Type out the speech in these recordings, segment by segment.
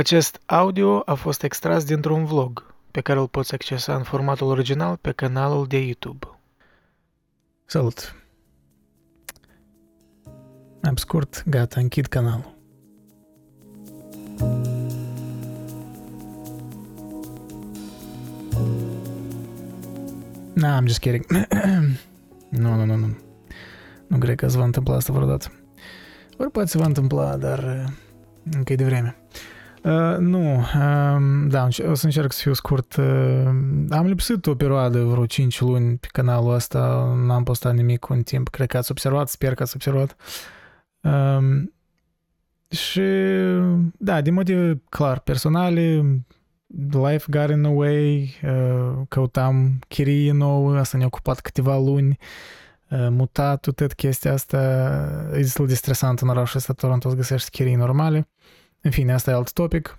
Acest audio a fost extras dintr-un vlog pe care îl poți accesa în formatul original pe canalul de YouTube. Salut! Am scurt, gata, închid canalul. Nah, I'm just kidding. nu, nu, nu, nu. Nu cred că se va întâmpla asta vreodată. Ori poate se va întâmpla, dar uh, încă e de vreme. Uh, nu, uh, da, o să încerc să fiu scurt. Uh, am lipsit o perioadă, vreo 5 luni pe canalul ăsta, n-am postat nimic un timp. Cred că ați observat, sper că ați observat. Uh, și, da, din motive clar personale, life got in the way, uh, căutam chirie nouă, asta ne-a ocupat câteva luni, uh, mutat, tot chestia asta, e destul de stresant în orașul ăsta, Toronto, să găsești chirii normale. În fine, asta e alt topic,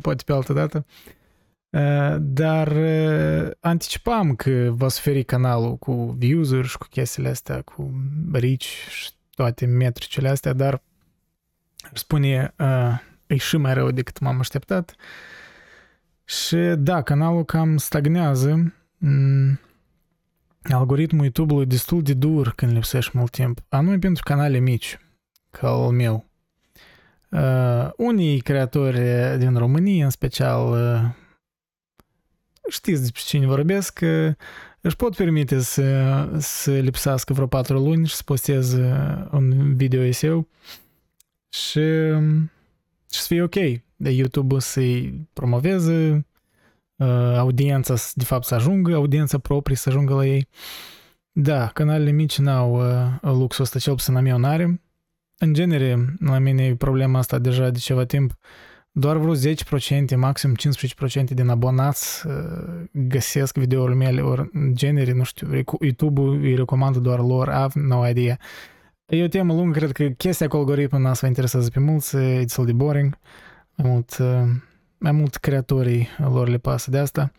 poate pe altă dată. Uh, dar uh, anticipam că va suferi canalul cu views-uri și cu chestiile astea, cu reach și toate metricile astea, dar spune, uh, e și mai rău decât m-am așteptat. Și da, canalul cam stagnează. Mm, algoritmul YouTube-ului e destul de dur când lipsești mult timp, anume pentru canale mici, ca al meu. Uh, unii creatori din România, în special, uh, știți despre cine vorbesc, uh, își pot permite să, să lipsească vreo patru luni și să posteze un video eseu și, și să fie ok. De YouTube să-i promoveze, uh, audiența de fapt să ajungă, audiența proprie să ajungă la ei. Da, canalele mici n-au uh, luxul ăsta, cel puțin la meu n-are. În genere, la mine e problema asta deja de ceva timp. Doar vreo 10%, maxim 15% din abonați uh, găsesc videourile mele, ori în genere, nu știu, YouTube-ul îi recomandă doar lor, have no idea. E o temă lungă, cred că chestia cu algoritmul n-a să vă interesează pe mulți, e destul de boring, mai mult, mai mult creatorii lor le pasă de asta.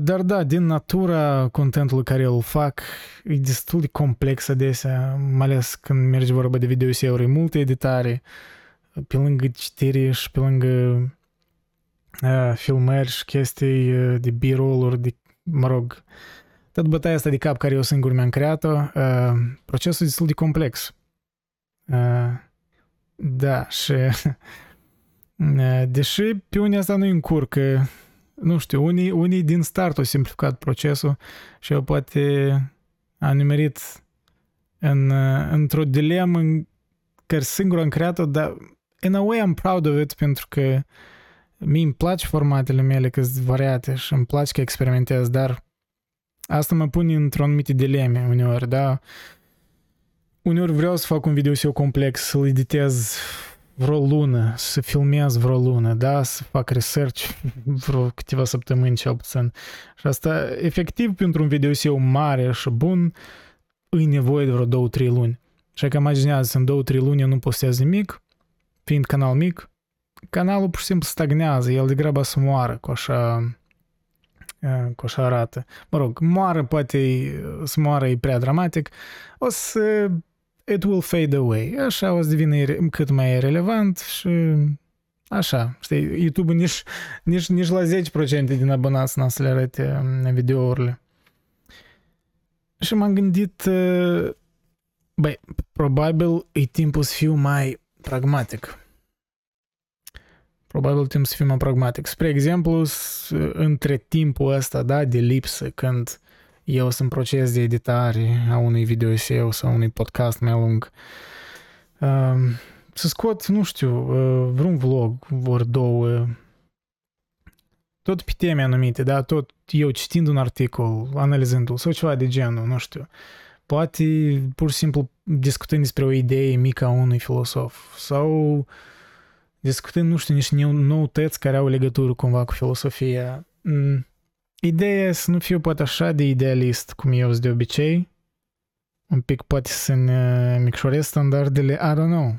Dar da, din natura contentului care îl fac, e destul de complex adesea, mai ales când merge vorba de videoseuri, e multă editare, pe lângă citire și pe lângă uh, filmări și chestii de b-roll-uri, de, mă rog, tot bătaia asta de cap care eu singur mi-am creat-o, uh, procesul e destul de complex. Uh, da, și uh, deși pe unii asta nu încurcă, nu știu, unii, unii din start au simplificat procesul și eu poate am nimerit în, uh, într-o dilemă în care singur am creat-o, dar in a way I'm proud of it pentru că mie îmi place formatele mele că sunt variate și îmi place că experimentez, dar asta mă pune într-o anumite dileme uneori, da? Uneori vreau să fac un video eu complex, să-l editez vreo lună, să filmez vreo lună, da? Să fac research vreo câteva săptămâni cel puțin. Și asta, efectiv, pentru un video eu mare și bun, îi nevoie de vreo două, trei luni. Și că imaginează, în două, trei luni eu nu postez nimic, fiind canal mic, canalul pur și simplu stagnează, el degrabă să moară cu așa cu așa arată. Mă rog, moară poate să moară e prea dramatic, o să it will fade away. Așa o să devină cât mai relevant și așa, știi, YouTube nici, nici, nici la 10% din abonați n-a să le arate videourile. Și m-am gândit, băi, probabil e timpul să fiu mai pragmatic probabil timp să fim mai pragmatic. Spre exemplu, între timpul ăsta da, de lipsă, când eu sunt în proces de editare a unui video eseu sau unui podcast mai lung, uh, să scot, nu știu, uh, vreun vlog, ori două, tot pe teme anumite, da, tot eu citind un articol, analizându-l sau ceva de genul, nu știu. Poate pur și simplu discutând despre o idee mică a unui filosof sau uh, discutând, nu știu, niște noutăți care au legătură cumva cu filosofia. Mm, ideea e să nu fiu poate așa de idealist cum eu sunt de obicei, un pic poate să ne micșorez standardele, I don't know.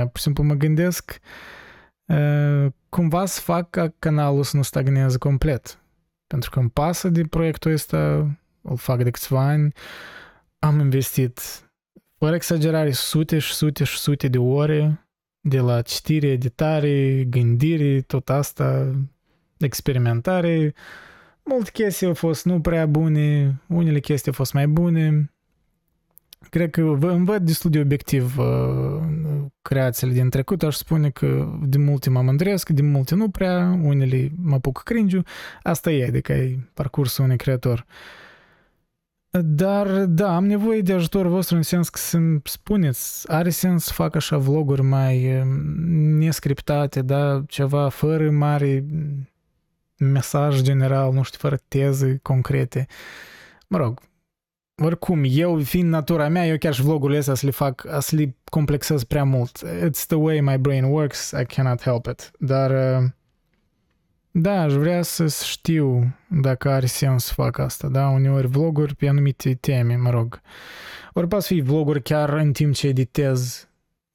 Pur și simplu mă gândesc cumva să fac ca canalul să nu stagneze complet. Pentru că îmi pasă de proiectul ăsta, îl fac de câțiva ani, am investit, fără exagerare, sute și sute și sute de ore de la citire, editare, gândire, tot asta, experimentare. Multe chestii au fost nu prea bune, unele chestii au fost mai bune. Cred că vă îmi văd destul de obiectiv uh, creațiile din trecut, aș spune că de multe mă mândresc, de multe nu prea, unele mă apuc cringe asta e, adică e parcursul unui creator. Uh, dar, da, am nevoie de ajutor vostru în sens că să-mi spuneți, are sens să fac așa vloguri mai nescriptate, da, ceva fără mare mesaj general, nu știu, fără teze concrete. Mă rog, oricum, eu, fiind natura mea, eu chiar și vlogurile astea să le fac, să le complexez prea mult. It's the way my brain works, I cannot help it. Dar uh, da, aș vrea să știu dacă are sens să fac asta, da? Uneori vloguri pe anumite teme, mă rog. Ori poate fi vloguri chiar în timp ce editez,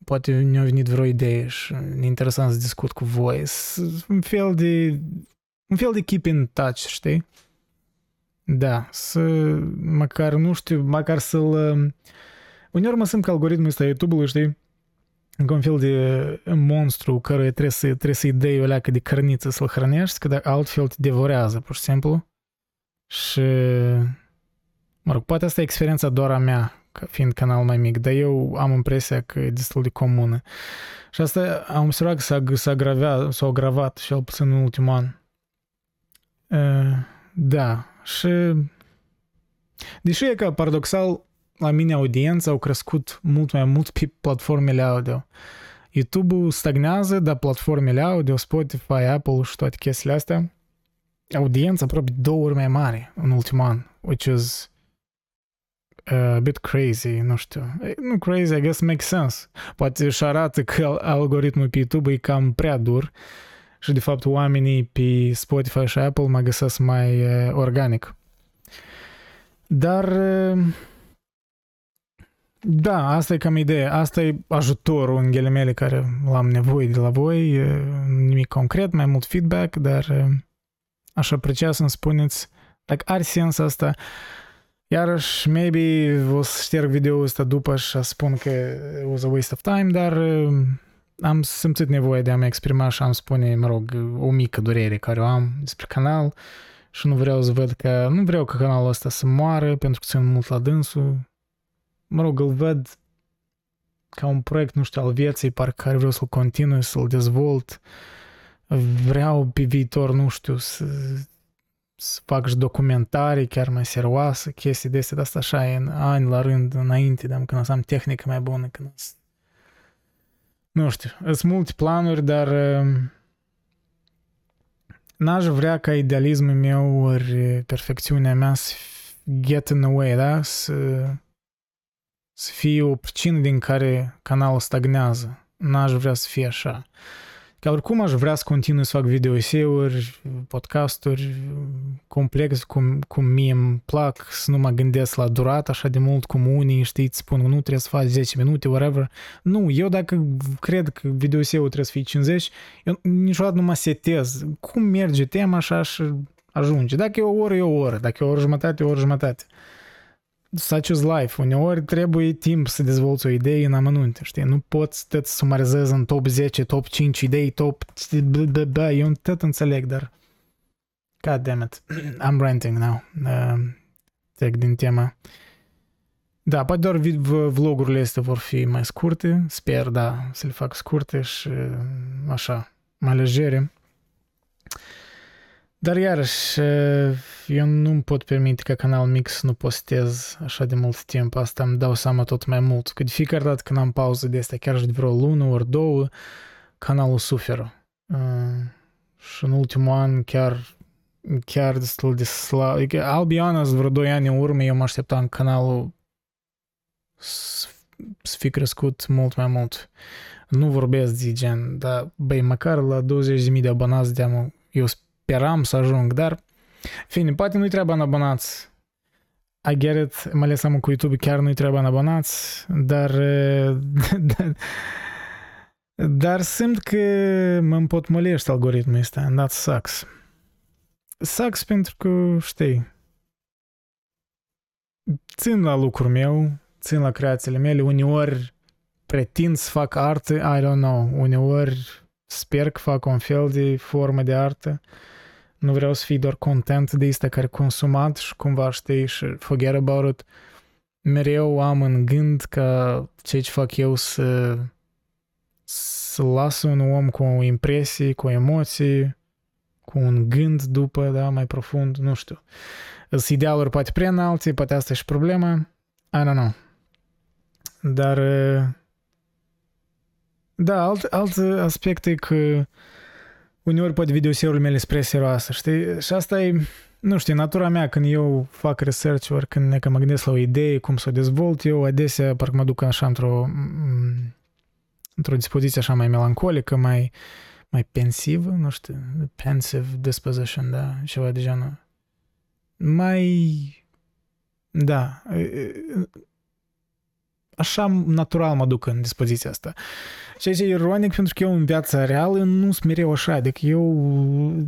poate ne-a venit vreo idee și e interesant să discut cu voi. Un fel de, un fel de keep in touch, știi? Da, să măcar, nu știu, măcar să-l... Uneori mă simt că algoritmul ăsta YouTube-ului, știi? ca un fel de monstru care trebuie, să, trebuie să-i dai o leacă de cărniță să-l hrănești, că altfel te devorează, pur și simplu. Și, mă rog, poate asta e experiența doar a mea, ca fiind canal mai mic, dar eu am impresia că e destul de comună. Și asta am observat că s-a, s-a, gravea, s-a agravat și al puțin în ultimul an. Uh, da, și deși e că paradoxal la mine audiența au crescut mult mai mult pe platformele audio. YouTube-ul stagnează, dar platformele audio, Spotify, Apple și toate chestiile astea, audiența aproape două ori mai mare în ultimul an, which is uh, a bit crazy, nu știu. Nu crazy, I guess makes sense. Poate își arată că algoritmul pe YouTube e cam prea dur și de fapt oamenii pe Spotify și Apple mă găsesc mai uh, organic. Dar uh, da, asta e cam ideea. Asta e ajutorul în ghilimele care l-am nevoie de la voi. Nimic concret, mai mult feedback, dar aș aprecia să-mi spuneți dacă are sens asta. Iarăși, maybe o să șterg video ăsta după și să spun că it was a waste of time, dar am simțit nevoie de a-mi exprima și am spune, mă rog, o mică durere care o am despre canal și nu vreau să văd că, nu vreau ca canalul ăsta să moară pentru că țin mult la dânsul mă rog, îl văd ca un proiect, nu știu, al vieții, parcă care vreau să-l continui, să-l dezvolt. Vreau pe viitor, nu știu, să, să fac și documentarii chiar mai serioase, chestii de astea, de asta așa în ani la rând înainte, de când o să am tehnică mai bună, când o să... Nu știu, sunt multe planuri, dar um, n-aș vrea ca idealismul meu ori perfecțiunea mea să get in the way, da? Să să fie o pricină din care canalul stagnează. N-aș vrea să fie așa. Ca oricum aș vrea să continui să fac videoseuri, podcasturi complexe cum, cum mie îmi plac, să nu mă gândesc la durat așa de mult cum unii, știți, spun nu trebuie să faci 10 minute, whatever. Nu, eu dacă cred că videoseul trebuie să fie 50, eu niciodată nu mă setez. Cum merge tema așa și ajunge. Dacă e o oră, e o oră. Dacă e o oră jumătate, e o oră jumătate such is life. Uneori trebuie timp să dezvolți o idee în amănunte, știi? Nu poți tot să sumarizezi în top 10, top 5 idei, top... Da, eu tot înțeleg, dar... God damn it. I'm ranting now. Uh, trec din tema. Da, poate doar vlogurile astea vor fi mai scurte. Sper, da, să le fac scurte și așa, mai legere. Dar iarăși, eu nu pot permite ca canal mic să nu postez așa de mult timp. Asta îmi dau seama tot mai mult. Că de fiecare dată când am pauză de astea, chiar și de vreo lună ori două, canalul suferă. Uh, și în ultimul an chiar chiar destul de slab. Adică, I'll be honest, vreo 2 ani în urmă eu mă așteptam canalul să fi crescut mult mai mult. Nu vorbesc de gen, dar băi, măcar la 20.000 de abonați de eu speram să ajung, dar fine, poate nu-i treaba în abonați. I get it, mai ales am cu YouTube, chiar nu-i treaba în abonați, dar, dar, dar simt că mă împotmolește algoritmul ăsta, and that sucks. Sucks pentru că, știi, țin la lucrul meu, țin la creațiile mele, uneori pretind să fac artă, I don't know, uneori sper că fac un fel de formă de artă, nu vreau să fii doar content de asta care consumat și cumva știi și forget about it. Mereu am în gând ca ceea ce fac eu să, să las un om cu o impresie, cu emoții, cu un gând după, da, mai profund, nu știu. Sunt idealuri poate prea înalte, poate asta e și problema, I don't know. Dar da, alt, alt aspect e că uneori poate videoseurile mele spre serioasă, știi? Și asta e, nu știu, natura mea când eu fac research ori când că mă gândesc la o idee, cum să o dezvolt, eu adesea parcă mă duc așa într-o într-o dispoziție așa mai melancolică, mai mai pensivă, nu știu, pensive disposition, da, ceva de genul. Mai, da, așa natural mă duc în dispoziția asta. Ceea ce e ironic pentru că eu în viața reală nu sunt mereu așa, adică eu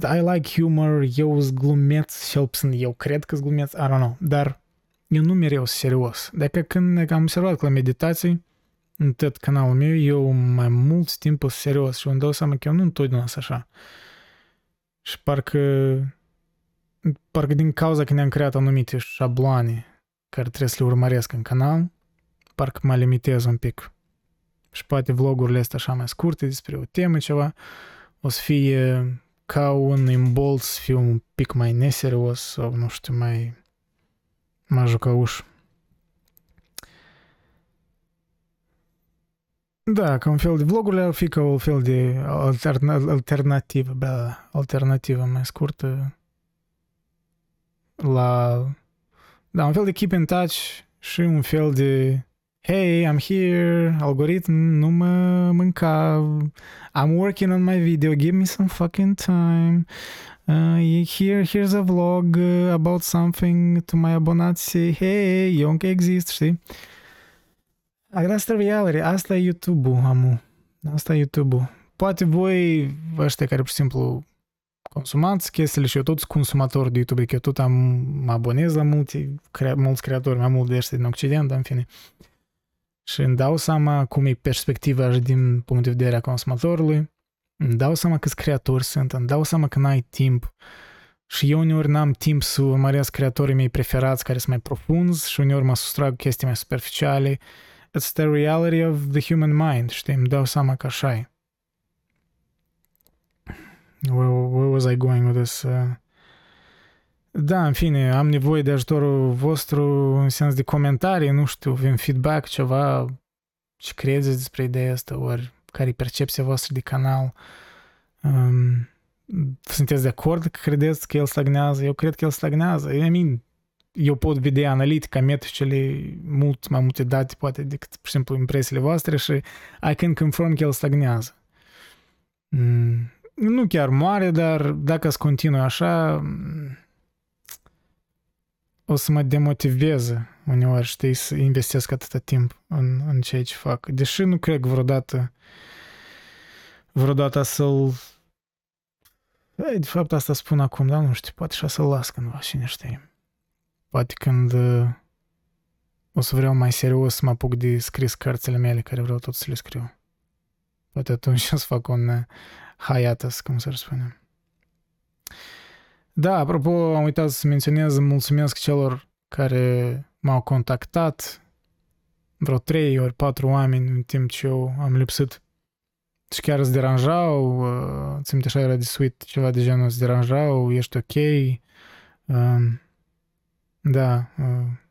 I like humor, eu sunt glumeț, cel puțin eu cred că sunt glumeț, I don't know, dar eu nu mereu sunt serios. Dacă când am observat că la meditații, în tot canalul meu, eu mai mult timp sunt serios și îmi dau seama că eu nu întotdeauna sunt așa. Și parcă parcă din cauza că ne-am creat anumite șabloane care trebuie să le urmăresc în canal, parcă mă limitez un pic. Și poate vlogurile astea așa mai scurte despre o temă ceva, o să fie ca un imbold să fiu un pic mai neserios sau nu știu, mai mai jucăuș. Da, ca un fel de vlogurile ar fi ca un fel de alterna, alternativă, da, alternativă mai scurtă la... Da, un fel de keep in touch și un fel de hey, I'm here, algoritm, nu mă mânca, I'm working on my video, give me some fucking time. Uh, here, here's a vlog uh, about something to my abonați, say, hey, eu încă exist, știi? Asta e reality, asta e YouTube-ul, amu. Asta e YouTube-ul. Poate voi, ăștia care pur și simplu consumați chestiile și eu tot sunt consumator de YouTube, că eu tot am, mă abonez la multi, crea, mulți creatori, mai mult de ăștia din Occident, dar în fine. Și îmi dau seama cum e perspectiva din punct de vedere a consumatorului, îmi dau seama câți creatori sunt, îmi dau seama că n-ai timp și eu uneori n-am timp să urmăresc creatorii mei preferați care sunt mai profunzi și uneori mă sustrag chestii mai superficiale. It's the reality of the human mind, știi, îmi dau seama că așa e. Where, where was I going with this? Uh... Da, în fine, am nevoie de ajutorul vostru în sens de comentarii, nu știu, un feedback, ceva, ce credeți despre ideea asta, ori care e percepția voastră de canal. Um, sunteți de acord că credeți că el stagnează? Eu cred că el stagnează. I mean, eu pot vedea analitica metricele mult mai multe date poate decât, pur și simplu, impresiile voastre și I can confirm că el stagnează. Mm, nu chiar mare, dar dacă îți continui așa, o să mă demotiveze uneori, știi, să investesc atâta timp în, în ceea ce fac. Deși nu cred vreodată vreodată să-l ei, de fapt asta spun acum, dar nu știu, poate și să-l las cândva, cine știe. Poate când uh, o să vreau mai serios să mă apuc de scris cărțile mele care vreau tot să le scriu. Poate atunci o să fac un uh, hiatus, cum să spune. Da, apropo, am uitat să menționez, mulțumesc celor care m-au contactat, vreo trei ori patru oameni în timp ce eu am lipsit. Și chiar îți deranjau, uh, ți așa era de sweet, ceva de genul, îți deranjau, ești ok, uh, da, uh,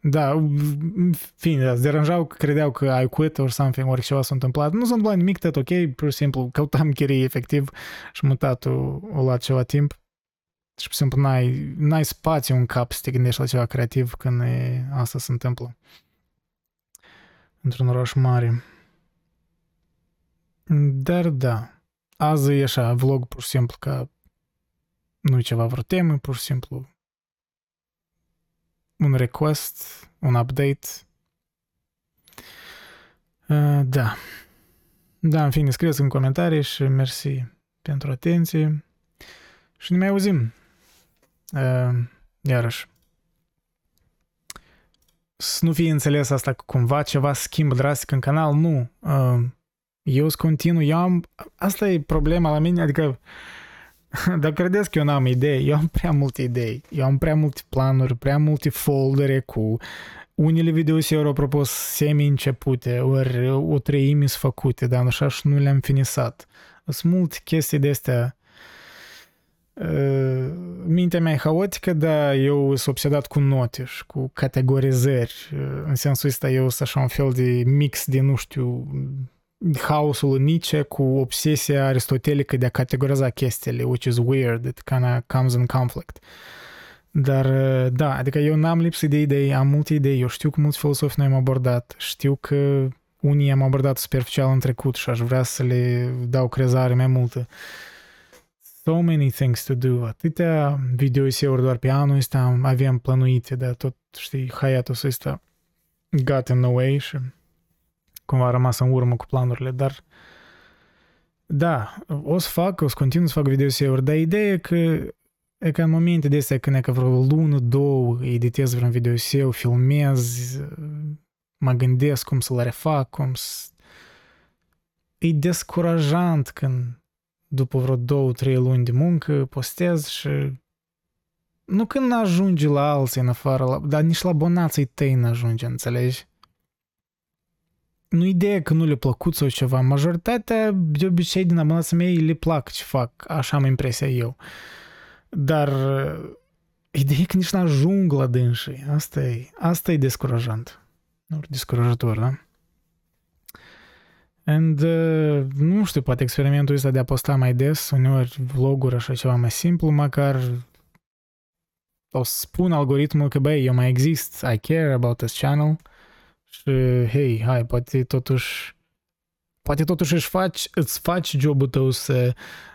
da, în fine, îți deranjau că credeau că ai quit or something, ori ceva s-a întâmplat. Nu s-a întâmplat nimic, tot ok, pur și simplu căutam chirii efectiv și mutatul o luat ceva timp. Și pur și simplu n-ai, n-ai spațiu în cap să te gândești la ceva creativ când e, asta se întâmplă. Într-un oraș mare. Dar da, azi e așa, vlog pur și simplu ca nu e ceva vreo temă, pur și simplu un request, un update. Uh, da. Da, în fine, scrieți în comentarii și mersi pentru atenție și ne mai auzim. Uh, iarăși. să nu fie înțeles asta că cumva ceva schimbă drastic în canal, nu. Uh, eu sunt continuu, eu am, asta e problema la mine, adică dar credeți că eu n-am idei, eu am prea multe idei, eu am prea multe planuri, prea multe foldere cu unele videoseuri au propus semi-începute, ori o treime sunt făcute, dar așa și nu le-am finisat. Sunt multe chestii de astea mintea mea e haotică, dar eu sunt obsedat cu note și cu categorizări. În sensul ăsta eu sunt așa un fel de mix de, nu știu, haosul Nietzsche cu obsesia aristotelică de a categoriza chestiile, which is weird, it kind of comes in conflict. Dar, da, adică eu n-am lipsă de idei, am multe idei, eu știu că mulți filosofi noi am abordat, știu că unii am abordat superficial în trecut și aș vrea să le dau crezare mai multă. So many things to do, atâtea videoiseuri doar pe anul ăsta aveam plănuite, dar tot, știi, hiatul ăsta got in the way și cumva a rămas în urmă cu planurile, dar da, o să fac, o să continui să fac videoseuri, dar ideea e că e ca în momente de astea când e ca vreo lună, două, editez vreun videoseu, filmez, mă gândesc cum să-l refac, cum să... E descurajant când după vreo două, trei luni de muncă postez și nu când ajunge la alții în afară, la, dar nici la abonații tăi nu ajunge, înțelegi? Nu ideea că nu le plăcut sau ceva. Majoritatea, de obicei, din abonații mei le plac ce fac. Așa am impresia eu. Dar ideea că nici n-ajung la dânsii. Asta e, asta e descurajant. Nu, descurajator, da? And, uh, nu știu, poate experimentul ăsta de a posta mai des, uneori vloguri așa ceva mai simplu, măcar o să spun algoritmul că, băi, eu mai exist, I care about this channel, și, hei, hai, poate totuși poate totuși își faci, îți faci jobul tău să,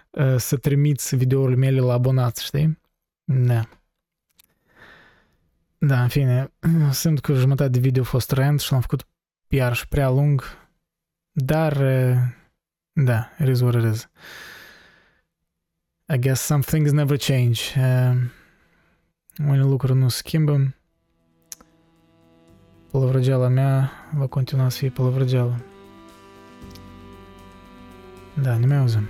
uh, să trimiți videourile mele la abonați, știi? Da. Da, în fine, simt că jumătate de video a fost rent și l-am făcut iarăși prea lung, dar uh, da, it is what it is. I guess some things never change. Uh, unele lucruri nu schimbă. Pălăvrăgeala mea va continua să fie pălăvrăgeală. Da, ne mai auzim.